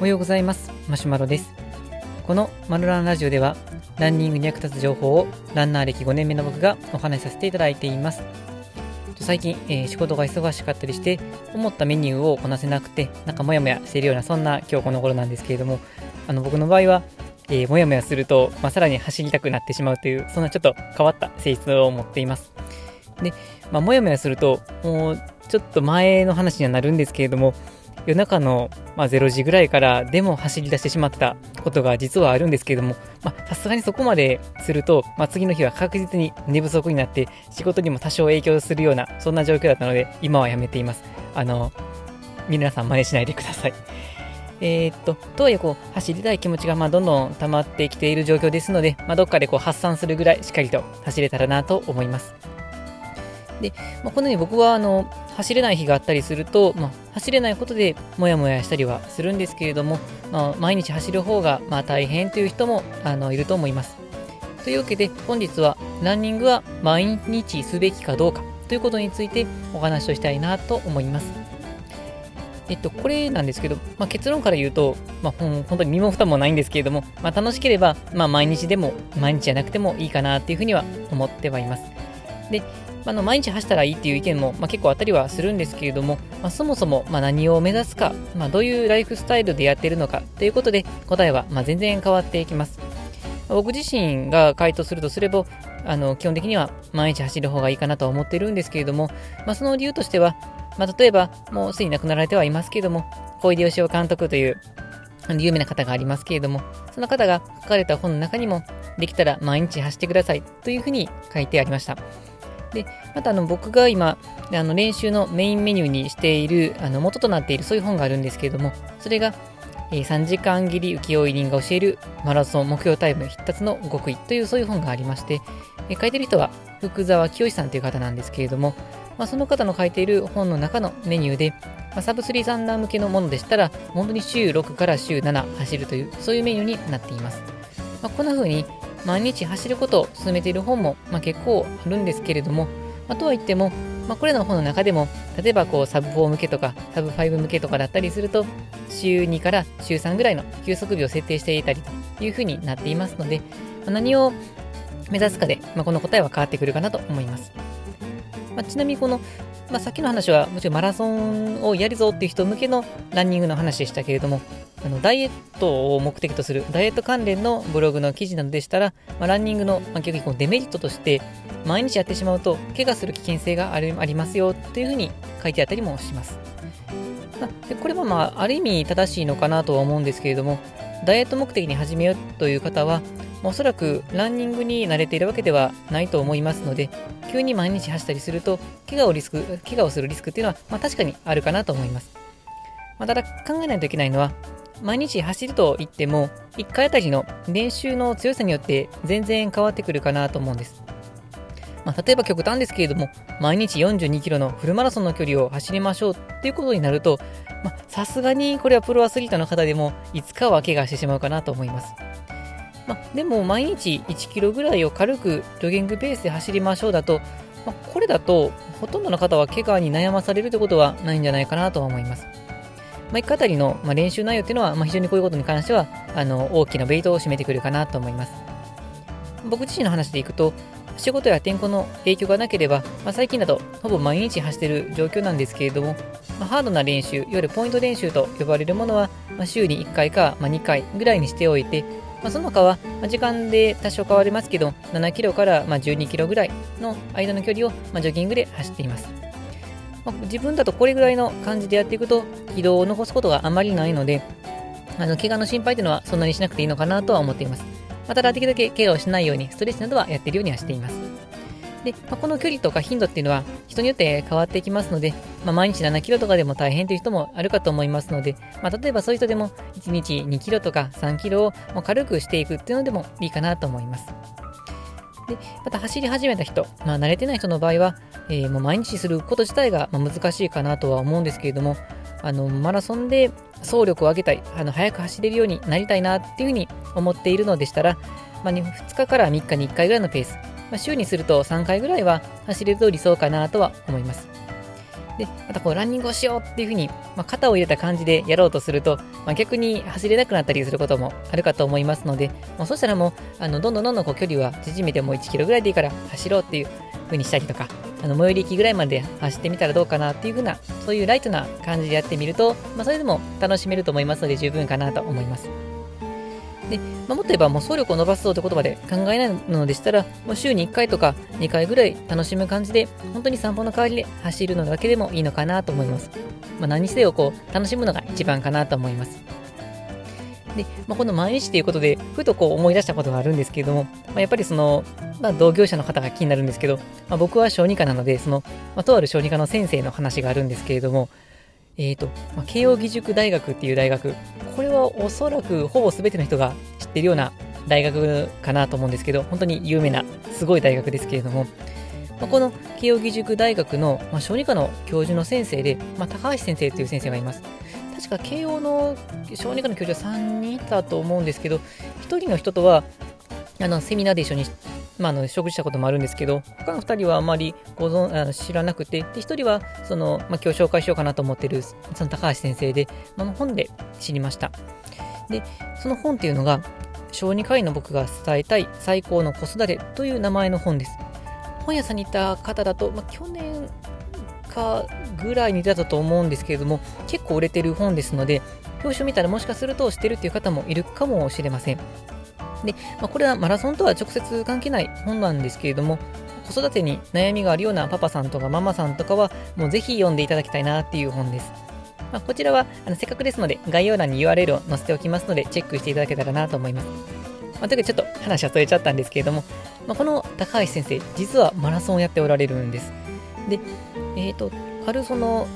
おはようございます。マシュマロです。このマルランラジオではランニングに役立つ情報をランナー歴5年目の僕がお話しさせていただいています。最近、えー、仕事が忙しかったりして思ったメニューをこなせなくてなんかモヤモヤしているようなそんな今日この頃なんですけれどもあの僕の場合はえー、もやもやすると、まあ、さらに走りたくなってしまうという、そんなちょっと変わった性質を持っています。で、まあ、もやもやすると、もうちょっと前の話にはなるんですけれども、夜中の、まあ、0時ぐらいからでも走り出してしまったことが実はあるんですけれども、さすがにそこまですると、まあ、次の日は確実に寝不足になって仕事にも多少影響するような、そんな状況だったので、今はやめています。あの、皆さん真似しないでください。えー、っと、とはいえこう、走りたい気持ちがまあどんどん溜まってきている状況ですので、まあ、どっかでこう発散するぐらいしっかりと走れたらなと思います。で、まあ、このように僕はあの走れない日があったりすると、まあ、走れないことでモヤモヤしたりはするんですけれども、まあ、毎日走る方がまあ大変という人もあのいると思います。というわけで本日はランニングは毎日すべきかどうかということについてお話をしたいなと思います。えっと、これなんですけど、まあ、結論から言うと、まあ、本当に身も蓋もないんですけれども、まあ、楽しければ、まあ、毎日でも、毎日じゃなくてもいいかなっていうふうには思ってはいます。で、あの毎日走ったらいいっていう意見も、まあ、結構あったりはするんですけれども、まあ、そもそもま何を目指すか、まあ、どういうライフスタイルでやってるのかということで答えはま全然変わっていきます。僕自身が回答するとすれば、あの基本的には毎日走る方がいいかなとは思ってるんですけれども、ま、その理由としては、ま、例えば、もうすでに亡くなられてはいますけれども、小出義雄監督という有名な方がありますけれども、その方が書かれた本の中にも、できたら毎日走ってくださいというふうに書いてありました。で、またあの僕が今、あの練習のメインメニューにしている、あの元となっているそういう本があるんですけれども、それが、えー、3時間切り浮世絵人が教えるマラソン目標タイム必達の極意というそういう本がありまして、えー、書いてる人は福沢清さんという方なんですけれども、まあ、その方の書いている本の中のメニューで、まあ、サブスリーサンダー向けのものでしたら、本当に週6から週7走るという、そういうメニューになっています。まあ、こんな風に毎日走ることを進めている本も、まあ、結構あるんですけれども、まあ、とはいっても、まあ、これらの本の中でも、例えばこうサブ4向けとかサブ5向けとかだったりすると、週2から週3ぐらいの休息日を設定していたりというふうになっていますので、まあ、何を目指すかで、まあ、この答えは変わってくるかなと思います。まあ、ちなみにこの、まあ、さっきの話はもちろんマラソンをやるぞっていう人向けのランニングの話でしたけれども、あのダイエットを目的とするダイエット関連のブログの記事などでしたら、まあ、ランニングの、まあ、逆にデメリットとして、毎日やってしまうと怪我する危険性があるありますよというふうに書いてあったりもします。まあ、でこれはまあある意味正しいのかなとは思うんですけれども、ダイエット目的に始めようという方は、おそらくランニングに慣れているわけではないと思いますので、急に毎日走ったりすると、怪我をリスク、怪我をするリスクっていうのは、まあ、確かにあるかなと思います。まあ、ただ考えないといけないのは、毎日走ると言っても、1回あたりの練習の強さによって全然変わってくるかなと思うんです。まあ、例えば極端ですけれども、毎日42キロのフルマラソンの距離を走りましょうっていうことになると、さすがにこれはプロアスリートの方でも、いつかは怪我してしまうかなと思います。まあ、でも毎日1キロぐらいを軽くジョギングペースで走りましょうだと、まあ、これだとほとんどの方は怪我に悩まされるってことはないんじゃないかなとは思います。まあ、1回あたりの、まあ、練習内容っていうのは、まあ、非常にこういうことに関してはあの大きなベイトを占めてくるかなと思います。僕自身の話でいくと、仕事や天候の影響がなければ、まあ、最近だとほぼ毎日走っている状況なんですけれども、まあ、ハードな練習、いわゆるポイント練習と呼ばれるものは、まあ、週に1回か、ま2回ぐらいにしておいて、まあ、その他は、ま時間で多少変わりますけど、7キロからま12キロぐらいの間の距離をまジョギングで走っています。まあ、自分だとこれぐらいの感じでやっていくと、軌道を残すことがあまりないので、あの怪我の心配というのはそんなにしなくていいのかなとは思っています。まあ、ただ、できるだけ怪我をしないように、ストレッチなどはやっているようにはしています。で、まあ、この距離とか頻度っていうのは人によって変わっていきますので、まあ、毎日7キロとかでも大変という人もあるかと思いますので、まあ、例えばそういう人でも1日2キロとか3キロをもう軽くしていくっていうのでもいいかなと思います。で、また走り始めた人、まあ、慣れてない人の場合は、えー、もう毎日すること自体が難しいかなとは思うんですけれども、あのマラソンで走力を上げたい、あの早く走れるようになりたいなっていうふうに思っているのでしたら、まあ、2日から3日に1回ぐらいのペース、まあ、週にすると3回ぐらいは走れると理想かなとは思います。で、またこうランニングをしようっていうふうに、まあ、肩を入れた感じでやろうとすると、まあ、逆に走れなくなったりすることもあるかと思いますので、まあ、そしたらもう、あのどんどんどんどんこう距離は縮めてもう1キロぐらいでいいから走ろうっていうふうにしたりとか、あの最寄り駅ぐらいまで走ってみたらどうかなっていう風な、そういうライトな感じでやってみると、まあ、それでも楽しめると思いますので十分かなと思います。で、まあ、もっと言えばもう走力を伸ばすぞって言葉で考えないのでしたら、もう週に1回とか2回ぐらい楽しむ感じで、本当に散歩の代わりで走るのだけでもいいのかなと思います。まあ、何にせよこう楽しむのが一番かなと思います。で、まあ、この毎日ということで、ふとこう思い出したことがあるんですけれども、まあ、やっぱりその、まあ、同業者の方が気になるんですけど、まあ、僕は小児科なので、その、まあ、とある小児科の先生の話があるんですけれども、えっ、ー、と、まあ、慶應義塾大学っていう大学、これはおそらくほぼ全ての人が知ってるような大学かなと思うんですけど、本当に有名な、すごい大学ですけれども、まあ、この慶應義塾大学の、まあ、小児科の教授の先生で、まあ、高橋先生という先生がいます。確か慶応の小児科の教授は3人いたと思うんですけど、1人の人とは、あの、セミナーで一緒に、まあ、あの食事したこともあるんですけど、他の2人はあまりご存あの知らなくて、で、1人は、その、まあ、今日紹介しようかなと思ってる、その高橋先生で、まあ、本で知りました。で、その本っていうのが、小児科医の僕が伝えたい最高の子育てという名前の本です。本屋さんにいた方だと、まあ、去年かぐらいに出たと思うんですけれども、結構売れてる本ですので、表紙を見たらもしかすると知ってるっていう方もいるかもしれません。で、まあ、これはマラソンとは直接関係ない本なんですけれども、子育てに悩みがあるようなパパさんとかママさんとかは、もうぜひ読んでいただきたいなっていう本です。まあ、こちらはあのせっかくですので、概要欄に URL を載せておきますので、チェックしていただけたらなと思います。まあ、というわけでちょっと話はそれちゃったんですけれども、まあ、この高橋先生、実はマラソンをやっておられるんです。で、えっ、ー、と、あるその、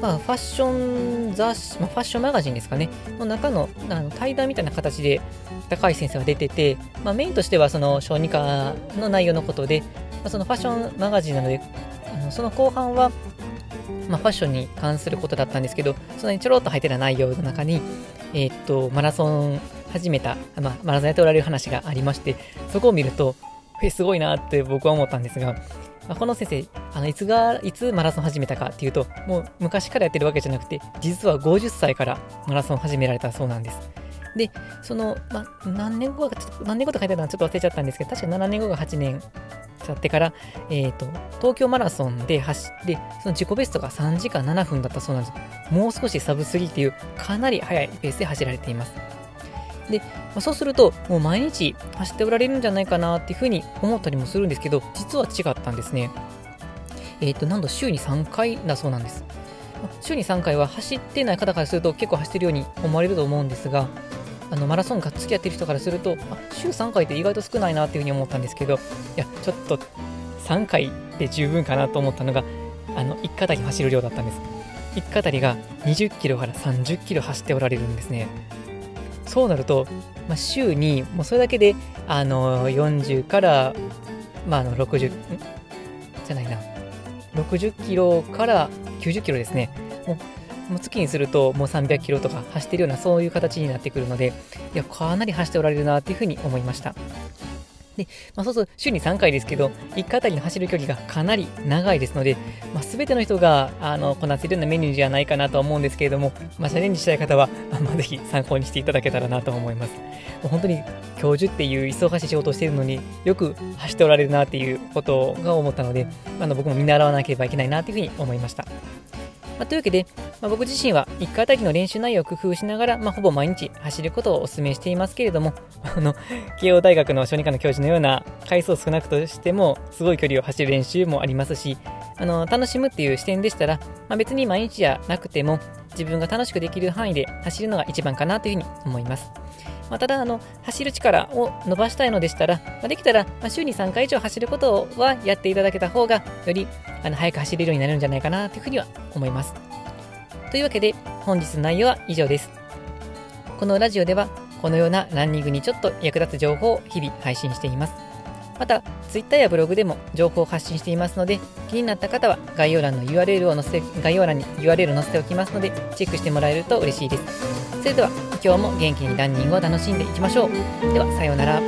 まあ、ファッション雑誌、まあ、ファッションマガジンですかね、の中のあの対談みたいな形で高橋先生が出てて、まあ、メインとしてはその小児科の内容のことで、まあ、そのファッションマガジンなので、あのその後半は、まあ、ファッションに関することだったんですけど、そのにちょろっと入ってた内容の中に、えー、っと、マラソン始めた、まあ、マラソンやっておられる話がありまして、そこを見ると、すごいなって僕は思ったんですが、まあ、この先生、あのいつが、いつマラソン始めたかっていうと、もう昔からやってるわけじゃなくて、実は50歳からマラソン始められたそうなんです。で、その、まあ、何年後か、ちょっと何年後と書いてあるのはちょっと忘れちゃったんですけど、確か7年後が8年経ってから、えっ、ー、と、東京マラソンで走って、その自己ベストが3時間7分だったそうなんです。もう少しサブ3っていう、かなり速いペースで走られています。で、そうすると、もう毎日走っておられるんじゃないかなっていうふうに思ったりもするんですけど、実は違ったんですね。えっ、ー、と、なんと週に3回だそうなんです。週に3回は走ってない方からすると結構走ってるように思われると思うんですが、あのマラソンが付き合ってる人からすると、あ週3回って意外と少ないなっていうふうに思ったんですけど、いや、ちょっと3回で十分かなと思ったのが、あの、1肩に走る量だったんです。1肩りが20キロから30キロ走っておられるんですね。そうなると、まあ、週にもうそれだけであの40から、まあ、あの60じゃないな。60キロから90キロですね。もうもう月にするともう300キロとか走ってるようなそういう形になってくるのでいやかなり走っておられるなっていうふうに思いました。で、まあ、そうすると週に3回ですけど、1回あたりの走る距離がかなり長いですので、まあ、全ての人があのこなせるようなメニューじゃないかなと思うんですけれども、まあ、チャレンジしたい方は、まあ、ぜひ参考にしていただけたらなと思います。もう本当に教授っていう忙しい仕事をしているのによく走っておられるなっていうことが思ったので、あの僕も見習わなければいけないなというふうに思いました。まあ、というわけで、まあ、僕自身は1回あたりの練習内容を工夫しながら、まあ、ほぼ毎日走ることをお勧めしていますけれども、あの、慶応大学の小児科の教授のような回数少なくとしても、すごい距離を走る練習もありますし、あの、楽しむっていう視点でしたら、まあ、別に毎日じゃなくても、自分が楽しくできる範囲で走るのが一番かなというふうに思います。まあ、ただあの、走る力を伸ばしたいのでしたら、まあ、できたら、ま週に3回以上走ることはやっていただけた方が、よりあの早く走れるようになるんじゃないかなというふうには思います。というわけで、本日の内容は以上です。このラジオでは、このようなランニングにちょっと役立つ情報を日々配信しています。また、Twitter やブログでも情報を発信していますので、気になった方は概要欄の URL を載せ、概要欄に URL を載せておきますので、チェックしてもらえると嬉しいです。それでは、今日も元気にランニングを楽しんでいきましょう。では、さようなら。